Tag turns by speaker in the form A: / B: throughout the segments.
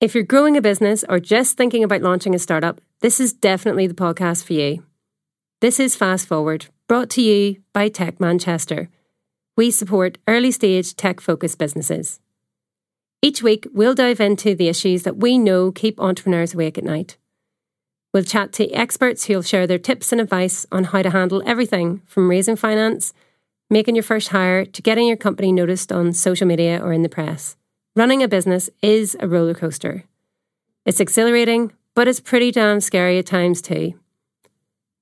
A: If you're growing a business or just thinking about launching a startup, this is definitely the podcast for you. This is Fast Forward, brought to you by Tech Manchester. We support early stage tech focused businesses. Each week, we'll dive into the issues that we know keep entrepreneurs awake at night. We'll chat to experts who'll share their tips and advice on how to handle everything from raising finance, making your first hire, to getting your company noticed on social media or in the press. Running a business is a roller coaster. It's exhilarating, but it's pretty damn scary at times too.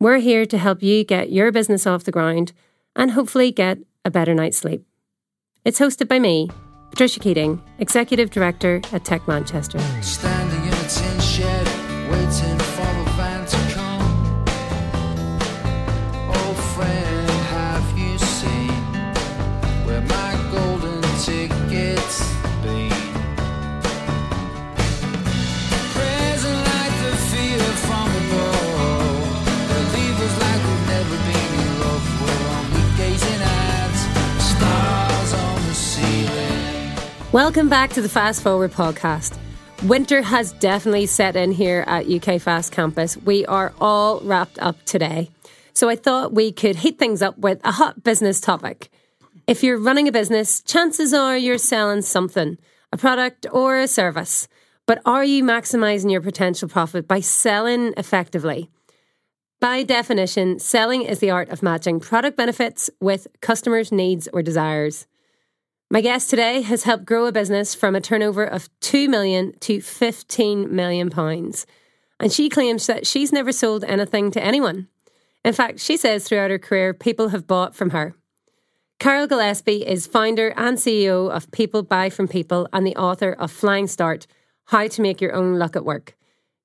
A: We're here to help you get your business off the ground and hopefully get a better night's sleep. It's hosted by me, Patricia Keating, Executive Director at Tech Manchester. Welcome back to the Fast Forward podcast. Winter has definitely set in here at UKFast Campus. We are all wrapped up today. So I thought we could heat things up with a hot business topic. If you're running a business, chances are you're selling something, a product or a service. But are you maximizing your potential profit by selling effectively? By definition, selling is the art of matching product benefits with customers' needs or desires. My guest today has helped grow a business from a turnover of 2 million to 15 million pounds. And she claims that she's never sold anything to anyone. In fact, she says throughout her career, people have bought from her. Carol Gillespie is founder and CEO of People Buy From People and the author of Flying Start How to Make Your Own Luck at Work.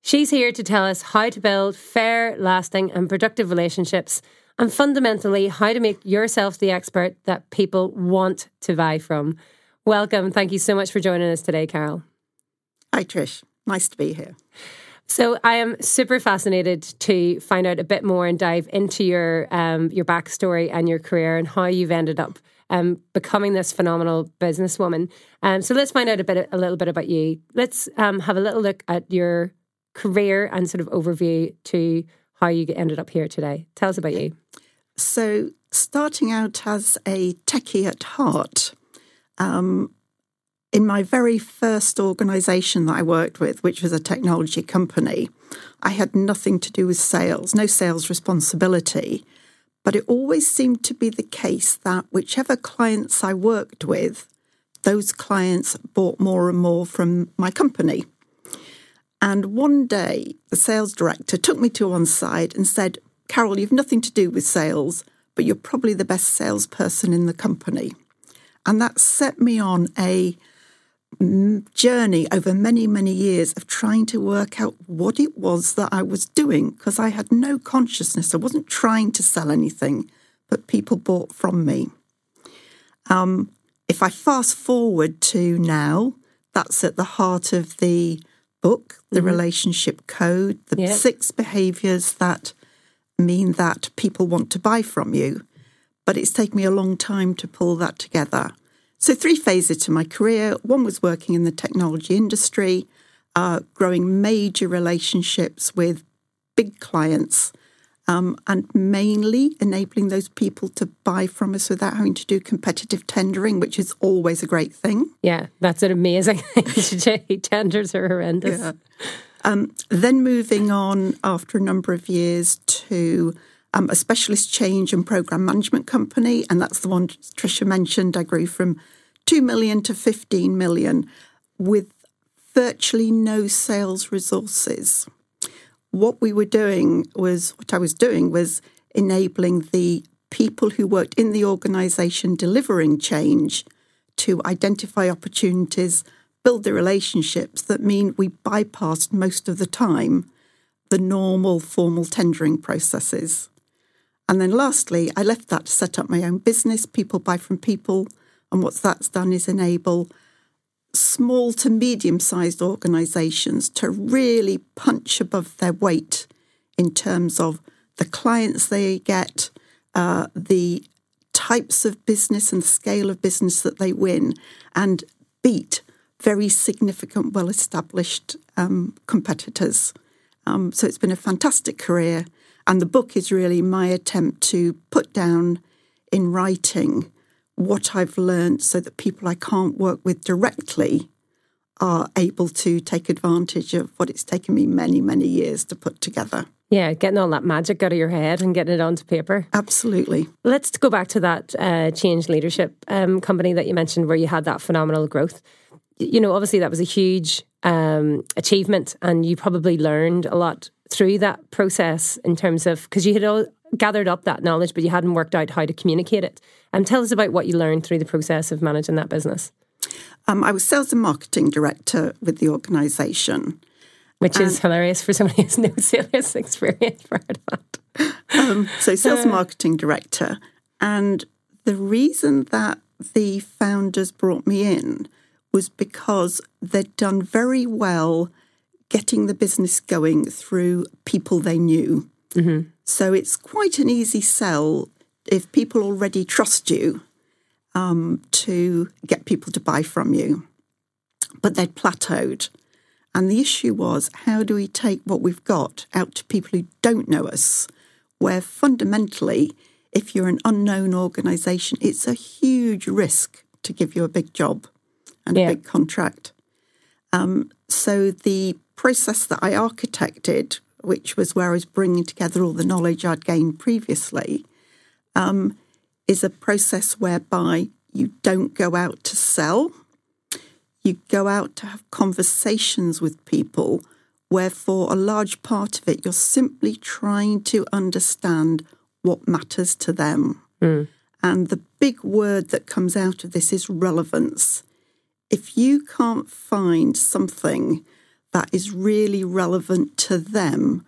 A: She's here to tell us how to build fair, lasting, and productive relationships, and fundamentally, how to make yourself the expert that people want to buy from. Welcome. Thank you so much for joining us today, Carol.
B: Hi, Trish. Nice to be here.
A: So I am super fascinated to find out a bit more and dive into your um, your backstory and your career and how you've ended up um, becoming this phenomenal businesswoman. Um, so let's find out a bit, a little bit about you. Let's um, have a little look at your career and sort of overview to how you ended up here today. Tell us about you.
B: So, starting out as a techie at heart, um, in my very first organization that I worked with, which was a technology company, I had nothing to do with sales, no sales responsibility. But it always seemed to be the case that whichever clients I worked with, those clients bought more and more from my company. And one day, the sales director took me to one side and said, Carol, you've nothing to do with sales, but you're probably the best salesperson in the company. And that set me on a mm, journey over many, many years of trying to work out what it was that I was doing because I had no consciousness. I wasn't trying to sell anything, but people bought from me. Um, if I fast forward to now, that's at the heart of the book, the mm-hmm. relationship code, the six behaviors that mean that people want to buy from you. But it's taken me a long time to pull that together. So, three phases to my career. One was working in the technology industry, uh, growing major relationships with big clients, um, and mainly enabling those people to buy from us without having to do competitive tendering, which is always a great thing.
A: Yeah, that's an amazing thing to do. Tenders are horrendous. Yeah.
B: Um, then moving on after a number of years to um, a specialist change and program management company, and that's the one Tricia mentioned. I grew from two million to fifteen million with virtually no sales resources. What we were doing was what I was doing was enabling the people who worked in the organization delivering change to identify opportunities, build the relationships that mean we bypassed most of the time the normal formal tendering processes. And then lastly, I left that to set up my own business, People Buy From People. And what that's done is enable small to medium sized organizations to really punch above their weight in terms of the clients they get, uh, the types of business and scale of business that they win, and beat very significant, well established um, competitors. Um, so it's been a fantastic career. And the book is really my attempt to put down in writing what I've learned so that people I can't work with directly are able to take advantage of what it's taken me many, many years to put together.
A: Yeah, getting all that magic out of your head and getting it onto paper.
B: Absolutely.
A: Let's go back to that uh, change leadership um, company that you mentioned where you had that phenomenal growth. You know, obviously that was a huge um, achievement, and you probably learned a lot through that process in terms of because you had all gathered up that knowledge, but you hadn't worked out how to communicate it. And um, tell us about what you learned through the process of managing that business.
B: Um, I was sales and marketing director with the organisation.
A: Which is hilarious for somebody who's no sales experience for that.
B: Um, so, sales and marketing director. And the reason that the founders brought me in was because they'd done very well getting the business going through people they knew. Mm-hmm. So it's quite an easy sell if people already trust you um, to get people to buy from you. But they'd plateaued. And the issue was how do we take what we've got out to people who don't know us? Where fundamentally, if you're an unknown organisation, it's a huge risk to give you a big job and yeah. a big contract. Um, so the process that I architected, which was where I was bringing together all the knowledge I'd gained previously, um, is a process whereby you don't go out to sell. You go out to have conversations with people where, for a large part of it, you're simply trying to understand what matters to them. Mm. And the big word that comes out of this is relevance. If you can't find something that is really relevant to them,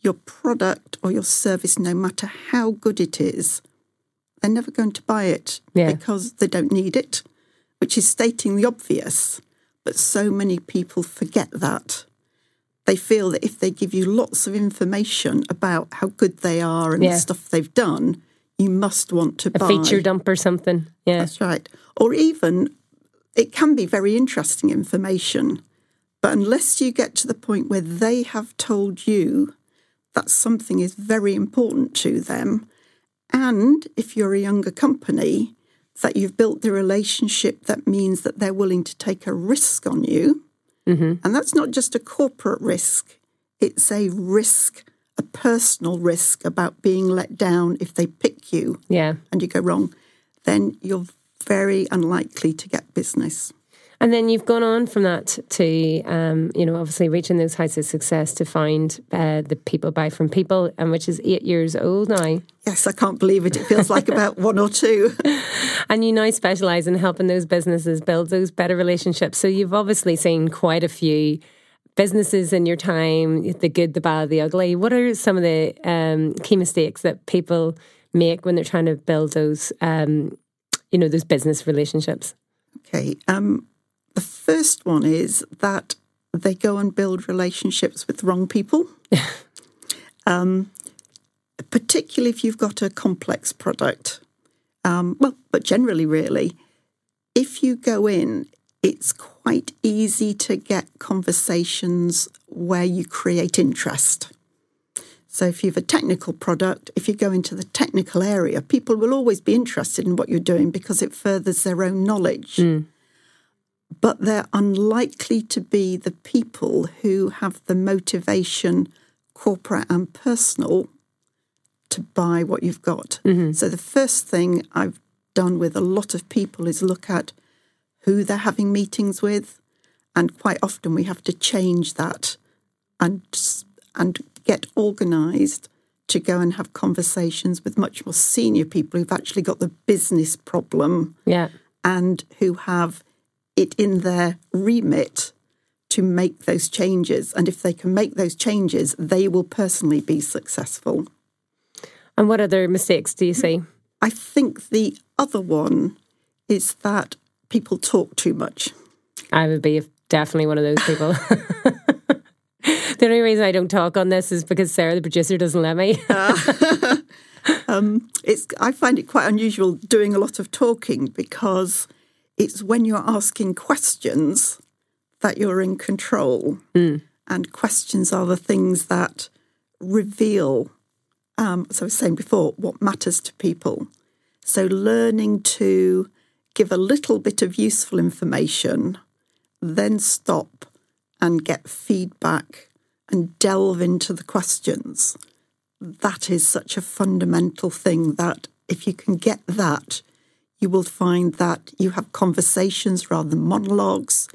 B: your product or your service, no matter how good it is, they're never going to buy it yeah. because they don't need it, which is stating the obvious. But so many people forget that. They feel that if they give you lots of information about how good they are and yeah. the stuff they've done, you must want to buy
A: a
B: buy.
A: feature dump or something. Yeah.
B: That's right. Or even it can be very interesting information, but unless you get to the point where they have told you that something is very important to them, and if you're a younger company, that you've built the relationship that means that they're willing to take a risk on you. Mm-hmm. And that's not just a corporate risk, it's a risk, a personal risk about being let down if they pick you
A: yeah.
B: and you go wrong. Then you're very unlikely to get business.
A: And then you've gone on from that to, um, you know, obviously reaching those heights of success to find uh, the people buy from people, and which is eight years old now.
B: Yes, I can't believe it. It feels like about one or two.
A: and you now specialise in helping those businesses build those better relationships. So you've obviously seen quite a few businesses in your time, the good, the bad, the ugly. What are some of the um, key mistakes that people make when they're trying to build those, um, you know, those business relationships?
B: Okay. Um, the first one is that they go and build relationships with wrong people. um, particularly if you've got a complex product. Um, well, but generally, really, if you go in, it's quite easy to get conversations where you create interest. So, if you have a technical product, if you go into the technical area, people will always be interested in what you're doing because it furthers their own knowledge. Mm but they're unlikely to be the people who have the motivation, corporate and personal, to buy what you've got. Mm-hmm. So the first thing I've done with a lot of people is look at who they're having meetings with, and quite often we have to change that and and get organised to go and have conversations with much more senior people who've actually got the business problem,
A: yeah,
B: and who have it in their remit to make those changes. And if they can make those changes, they will personally be successful.
A: And what other mistakes do you see?
B: I think the other one is that people talk too much.
A: I would be definitely one of those people. the only reason I don't talk on this is because Sarah, the producer, doesn't let me. uh,
B: um, it's I find it quite unusual doing a lot of talking because it's when you're asking questions that you're in control. And questions are the things that reveal, um, as I was saying before, what matters to people. So learning to give a little bit of useful information, then stop and get feedback and delve into the questions. That is such a fundamental thing that if you can get that, you will find that you have conversations rather than monologues.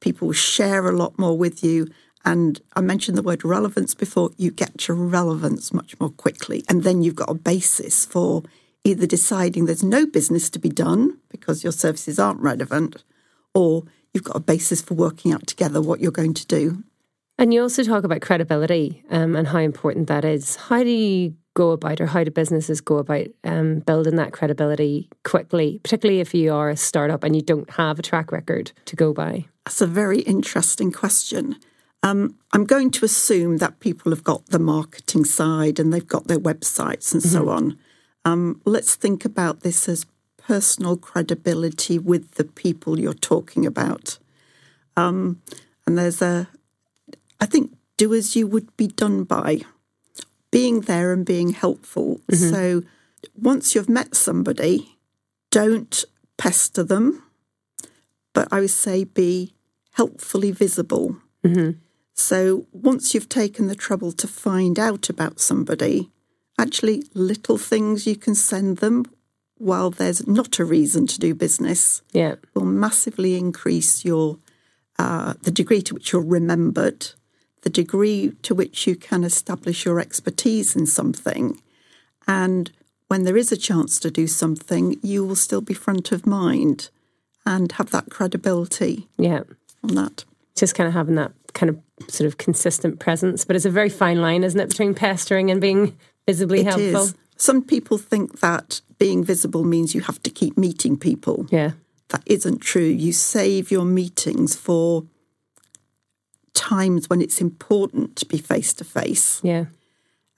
B: People share a lot more with you. And I mentioned the word relevance before, you get to relevance much more quickly. And then you've got a basis for either deciding there's no business to be done because your services aren't relevant, or you've got a basis for working out together what you're going to do.
A: And you also talk about credibility um, and how important that is. How do you go about, or how do businesses go about um, building that credibility quickly, particularly if you are a startup and you don't have a track record to go by?
B: That's a very interesting question. Um, I'm going to assume that people have got the marketing side and they've got their websites and so on. Um, let's think about this as personal credibility with the people you're talking about. Um, and there's a, I think, do as you would be done by, being there and being helpful. So once you've met somebody, don't pester them, but I would say be helpfully visible. So once you've taken the trouble to find out about somebody, actually little things you can send them while there's not a reason to do business
A: Yeah.
B: will massively increase your uh, the degree to which you're remembered, the degree to which you can establish your expertise in something, and when there is a chance to do something, you will still be front of mind and have that credibility
A: Yeah.
B: on that.
A: Just kind of having that kind of sort of consistent presence. But it's a very fine line, isn't it, between pestering and being visibly
B: It
A: helpful?
B: is. Some people think that being visible means you have to keep meeting people.
A: Yeah.
B: That isn't true. You save your meetings for times when it's important to be face to face,
A: Yeah.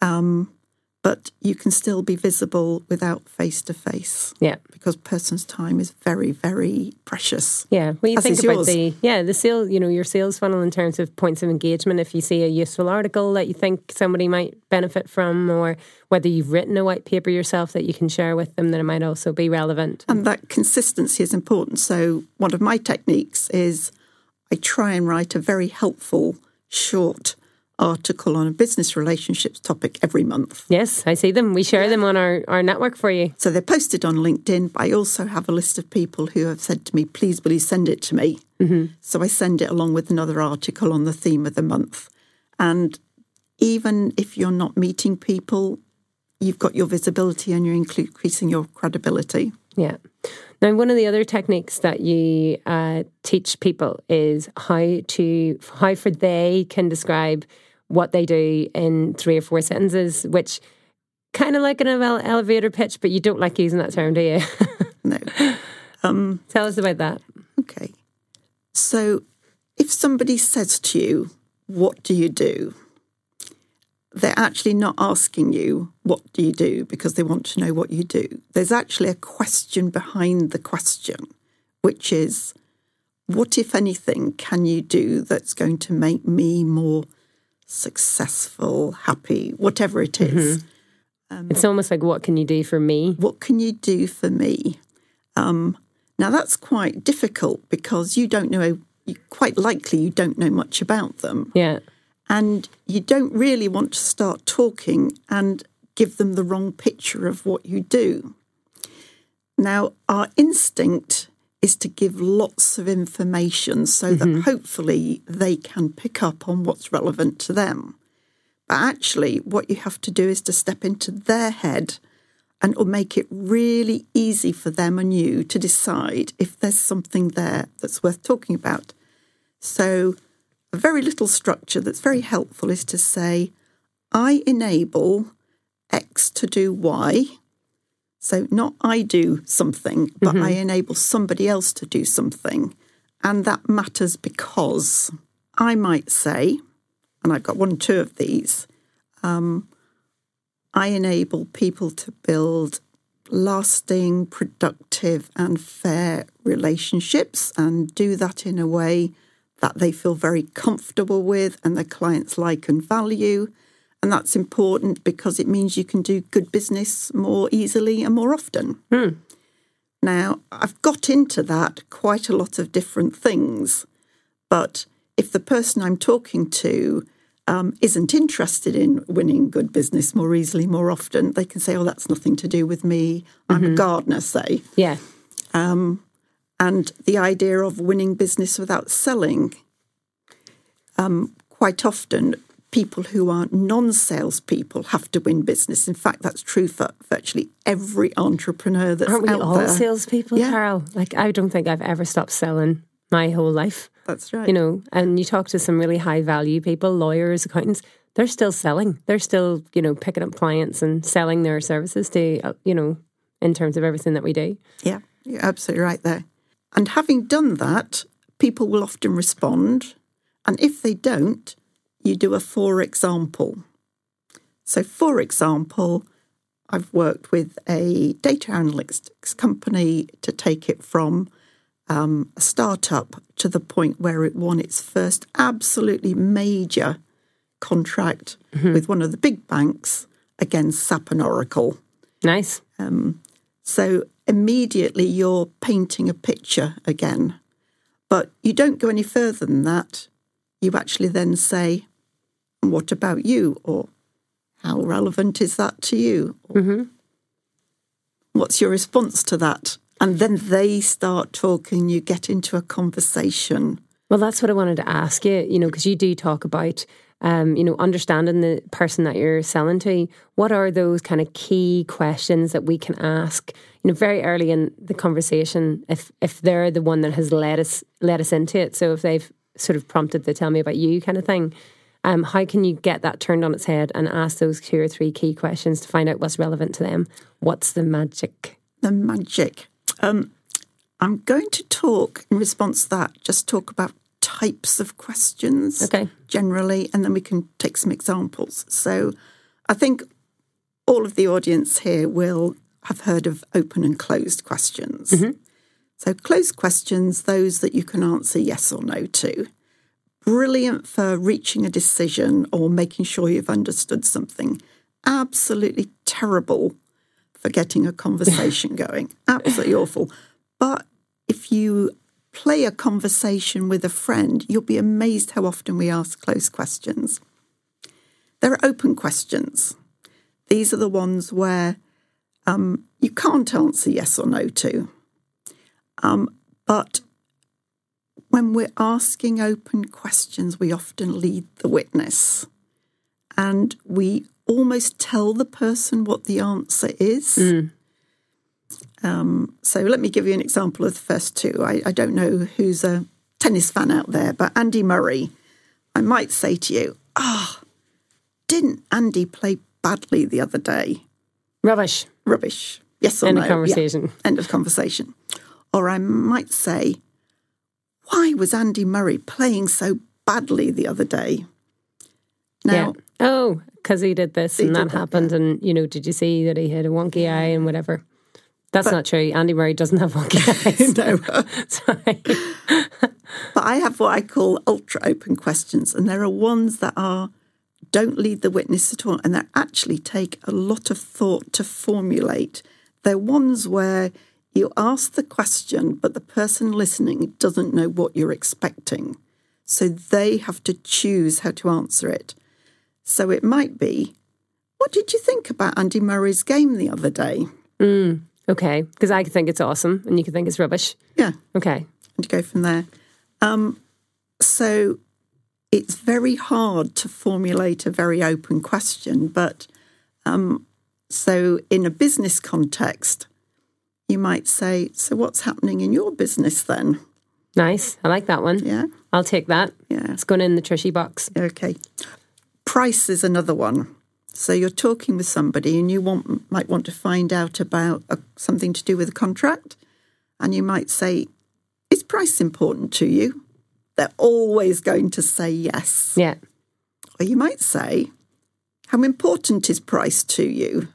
B: Um, but you can still be visible without face to face
A: Yeah.
B: because person's time is very, very precious.
A: Yeah, well, you think about
B: yours.
A: the yeah the sale, you know, your sales funnel in terms of points of engagement. If you see a useful article that you think somebody might benefit from, or whether you've written a white paper yourself that you can share with them, that it might also be relevant.
B: And that consistency is important. So, one of my techniques is I try and write a very helpful, short article on a business relationships topic every month.
A: Yes, I see them. We share them on our, our network for you.
B: So they're posted on LinkedIn, but I also have a list of people who have said to me, please, will you send it to me? Mm-hmm. So I send it along with another article on the theme of the month. And even if you're not meeting people, you've got your visibility and you're increasing your credibility.
A: Yeah. Now, one of the other techniques that you uh, teach people is how to how for they can describe what they do in three or four sentences, which kind of like an ele- elevator pitch, but you don't like using that term, do you?
B: No.
A: Tell us about that.
B: Okay. So if somebody says to you, What do you do? They're actually not asking you, What do you do? because they want to know what you do. There's actually a question behind the question, which is, What, if anything, can you do that's going to make me more successful, happy, whatever it is?
A: It's almost like, what can you do for me?
B: What can you do for me? Um, now that's quite difficult because you don't know. You, quite likely, you don't know much about them,
A: Yeah.
B: And you don't really want to start talking and give them the wrong picture of what you do. Now, our instinct is to give lots of information so that mm-hmm. hopefully they can pick up on what's relevant to them. But actually, what you have to do is to step into their head and it'll make it really easy for them and you to decide if there's something there that's worth talking about. So, a very little structure that's very helpful is to say, I enable X to do Y. So, not I do something, but I enable somebody else to do something. And that matters because I might say, and I've got one or two of these, um, I enable people to build lasting, productive, and fair relationships and do that in a way that they feel very comfortable with and their clients like and value. And that's important because it means you can do good business more easily and more often. Hmm. Now, I've got into that quite a lot of different things, but if the person I'm talking to um, isn't interested in winning good business more easily, more often, they can say, Oh, that's nothing to do with me. I'm a mm-hmm. gardener, say.
A: Yeah.
B: Um, And the idea of winning business without selling, um, quite often, people who are non salespeople have to win business. In fact, that's true for virtually every entrepreneur that's
A: Aren't we
B: out
A: all
B: there.
A: salespeople,
B: Yeah.
A: Carol? Like, I don't think I've ever stopped selling my whole life.
B: That's right.
A: You know, and you talk to some really high value people, lawyers, accountants, they're still selling. They're still, you know, picking up clients and selling their services to, uh, you know, in terms of everything that we do.
B: Yeah, you're absolutely right there. And having done that, people will often respond. And if they don't, you do a for example. So, for example, I've worked with a data analytics company to take it from um, a startup to the point where it won its first absolutely major contract with one of the big banks against SAP and Oracle.
A: Nice.
B: So immediately you're painting a picture again. But you don't go any further than that. You actually then say, What about you? Or how relevant is that to you? Or, mm-hmm. What's your response to that? And then they start talking, you get into a conversation.
A: Well, that's what I wanted to ask you, you know, because you do talk about, um, you know, understanding the person that you're selling to. What are those kind of key questions that we can ask, you know, very early in the conversation if if they're the one that has led us led us into it. So if they've sort of prompted the tell me about you kind of thing, um, how can you get that turned on its head and ask those two or three key questions to find out what's relevant to them? What's the magic?
B: the magic. Um, I'm going to talk in response to that, just talk about types of questions
A: Okay.
B: generally, and then we can take some examples. So I think all of the audience here will have heard of open and closed questions. Mm-hmm. So, closed questions, those that you can answer yes or no to. Brilliant for reaching a decision or making sure you've understood something. Absolutely terrible for getting a conversation going. Absolutely awful. But if you play a conversation with a friend, you'll be amazed how often we ask close questions. There are open questions. These are the ones where um, you can't answer yes or no to. Um, but when we're asking open questions, we often lead the witness and we almost tell the person what the answer is. Um, so let me give you an example of the first two. I, I don't know who's a tennis fan out there, but Andy Murray, I might say to you, ah, didn't Andy play badly the other day?
A: Rubbish.
B: Rubbish. Yes or
A: End
B: no?
A: of
B: Yeah.
A: conversation.
B: End of conversation. Or I might say, why was Andy Murray playing so badly the other day? Now,
A: yeah. Oh, because he did this and
B: did
A: that
B: that,
A: happened, and you know, did you see that he had a wonky eye and whatever? That's not true. Andy Murray doesn't have one eyes.
B: no.
A: Sorry.
B: But I have what I call ultra open questions, and there are ones that are don't lead the witness at all, and they actually take a lot of thought to formulate. They're ones where you ask the question, but the person listening doesn't know what you're expecting. So they have to choose how to answer it. So it might be, What did you think about Andy Murray's game the other day? Hmm.
A: Okay, because I could think it's awesome, and you could think it's rubbish.
B: Yeah.
A: Okay.
B: and to go from there. Um, so it's very hard to formulate a very open question, but um, so in a business context, you might say, "So what's happening in your business then?"
A: Nice. I like that one.
B: Yeah,
A: I'll take that.
B: yeah,
A: It's going in the Trishy box.
B: okay. Price is another one. So you're talking with somebody, and you want might want to find out about a, something to do with a contract, and you might say, "Is price important to you?" They're always going to say yes.
A: Yeah.
B: Or you might say, How important is price to you?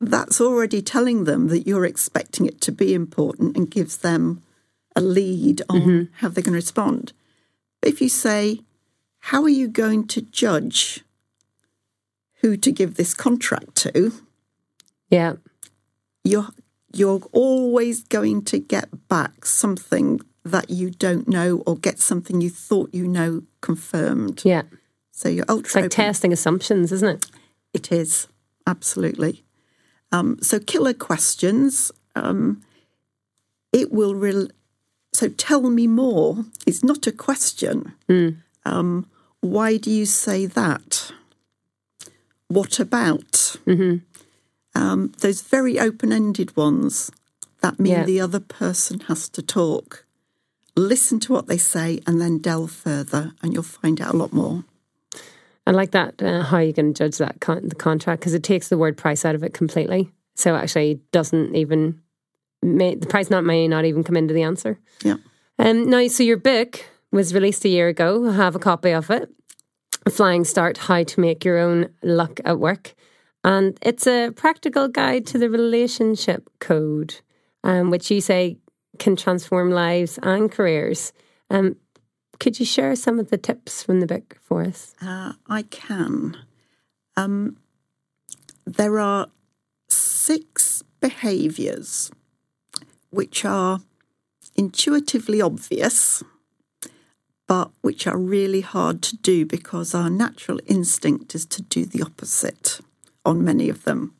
B: That's already telling them that you're expecting it to be important and gives them a lead on mm-hmm. how they're going to respond. But if you say, how are you going to judge who to give this contract to?
A: Yeah.
B: You're you're always going to get back something that you don't know or get something you thought you know confirmed.
A: Yeah.
B: So you're ultra
A: It's like
B: open.
A: testing assumptions, isn't it?
B: It is absolutely. Um, so killer questions. Um, it will. Re- so tell me more. It's not a question. Um, why do you say that? What about? Um, those very open-ended ones that mean
A: Yeah.
B: the other person has to talk. Listen to what they say and then delve further, and you'll find out a lot more.
A: I like that. Uh, how you can judge that con- the contract because it takes the word price out of it completely. So actually, doesn't even may, the price not may not even come into the answer.
B: Yeah.
A: Um, now, so your book was released a year ago. I have a copy of it. Flying Start: How to Make Your Own Luck at Work, and it's a practical guide to the relationship code, um, which you say can transform lives and careers. Um, could you share some of the tips from the book for us?
B: Uh, I can. Um, there are six behaviours which are intuitively obvious, but which are really hard to do because our natural instinct is to do the opposite on many of them.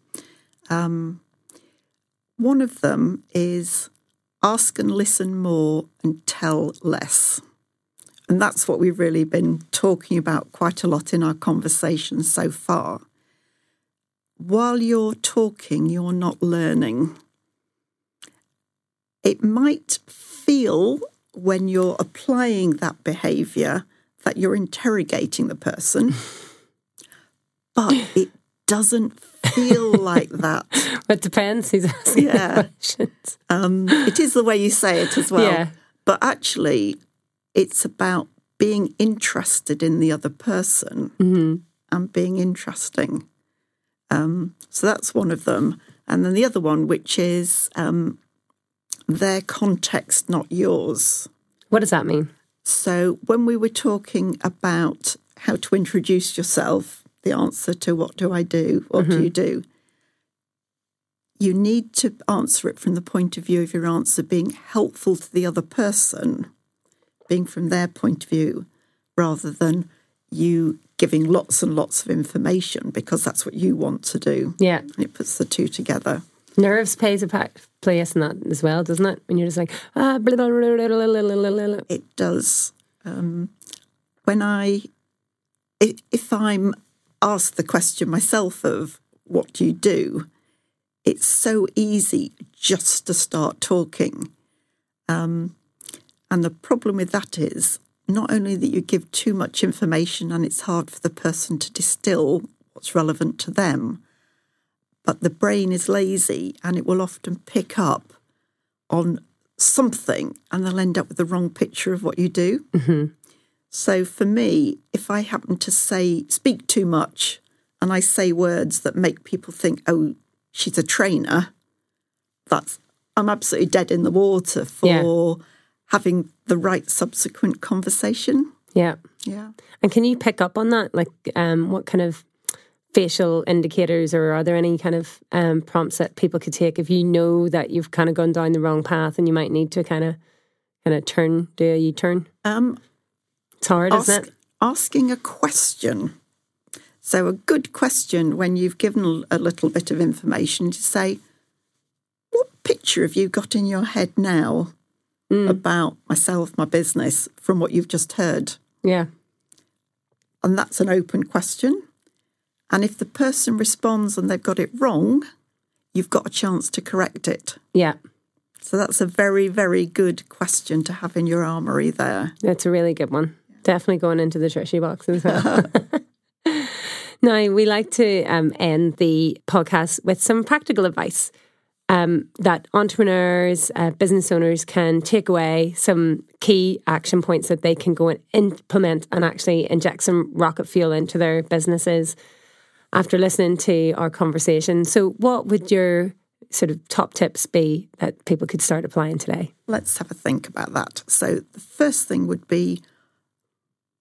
B: Um, one of them is ask and listen more and tell less. And that's what we've really been talking about quite a lot in our conversations so far. While you're talking, you're not learning. It might feel when you're applying that behavior that you're interrogating the person, but it doesn't feel like that.
A: It depends who's asking
B: Yeah.
A: questions.
B: Um, it is the way you say it as well.
A: Yeah.
B: But actually, it's about being interested in the other person and being interesting. Um, so that's one of them. And then the other one, which is um, their context, not yours.
A: What does that mean?
B: So when we were talking about how to introduce yourself, the answer to what do I do, what do you mm-hmm. do, you need to answer it from the point of view of your answer being helpful to the other person, being from their point of view, rather than you giving lots and lots of information because that's what you want to do.
A: Yeah.
B: And it puts the two together.
A: Nerves plays a part, play us in that as well, doesn't it? When you're just like ah, blah, blah, blah,
B: it does. Um, when I, if, if I'm asked the question myself of what do you do, it's so easy just to start talking. Um, and the problem with that is not only that you give too much information and it's hard for the person to distill what's relevant to them, but the brain is lazy and it will often pick up on something and they'll end up with the wrong picture of what you do. So for me, if I happen to say, speak too much and I say words that make people think, oh, she's a trainer, that's, I'm absolutely dead in the water for having the right subsequent conversation.
A: Yeah.
B: Yeah.
A: And can you pick up on that? Like, um, what kind of facial indicators, or are there any kind of um, prompts that people could take if you know that you've kind of gone down the wrong path and you might need to kind of, kind of turn, do a U turn?
B: Um,
A: It's hard,
B: ask,
A: isn't it?
B: asking a question. So, a good question when you've given a little bit of information to say, What picture have you got in your head now about myself, my business, from what you've just heard?
A: Yeah.
B: And that's an open question. And if the person responds and they've got it wrong, you've got a chance to correct it.
A: Yeah.
B: So, that's a very, very good question to have in your armory there.
A: That's a really good one. Definitely going into the treasury box as well. now, we like to um, end the podcast with some practical advice um, that entrepreneurs, uh, business owners can take away some key action points that they can go and implement and actually inject some rocket fuel into their businesses after listening to our conversation. So, what would your sort of top tips be that people could start applying today?
B: Let's have a think about that. So, the first thing would be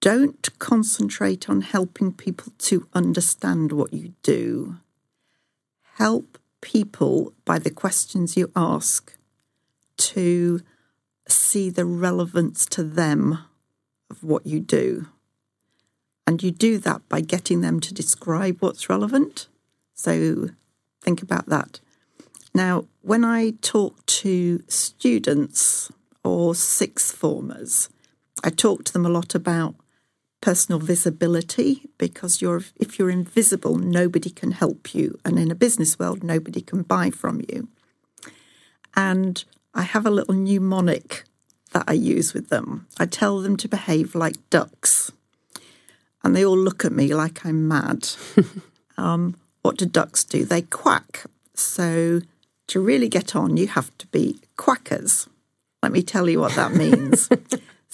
B: don't concentrate on helping people to understand what you do. Help people by the questions you ask to see the relevance to them of what you do. And you do that by getting them to describe what's relevant. So think about that. Now, when I talk to students or sixth formers, I talk to them a lot about personal visibility because you're if you're invisible nobody can help you and in a business world nobody can buy from you and i have a little mnemonic that i use with them i tell them to behave like ducks and they all look at me like i'm mad um, what do ducks do they quack so to really get on you have to be quackers let me tell you what that means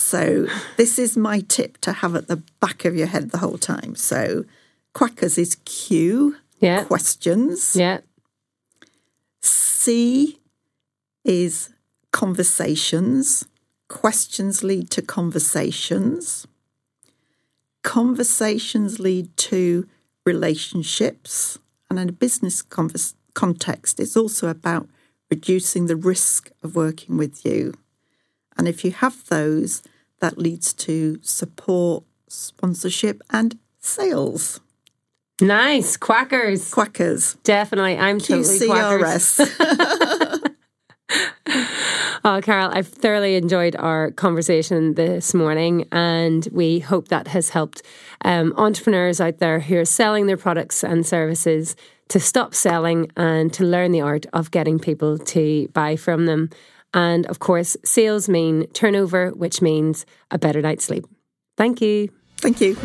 B: so this is my tip to have at the back of your head the whole time. So quackers is Q,
A: Yeah.
B: questions.
A: Yeah.
B: C is conversations. Questions lead to conversations. Conversations lead to relationships. And in a business convers- context, it's also about reducing the risk of working with you. And if you have those, that leads to support, sponsorship, and sales.
A: Nice. Quackers.
B: Quackers.
A: Definitely. I'm totally quackers. Oh, Carol, I've thoroughly enjoyed our conversation this morning, and we hope that has helped um, entrepreneurs out there who are selling their products and services to stop selling and to learn the art of getting people to buy from them. And of course, sales mean turnover, which means a better night's sleep. Thank you.
B: Thank you.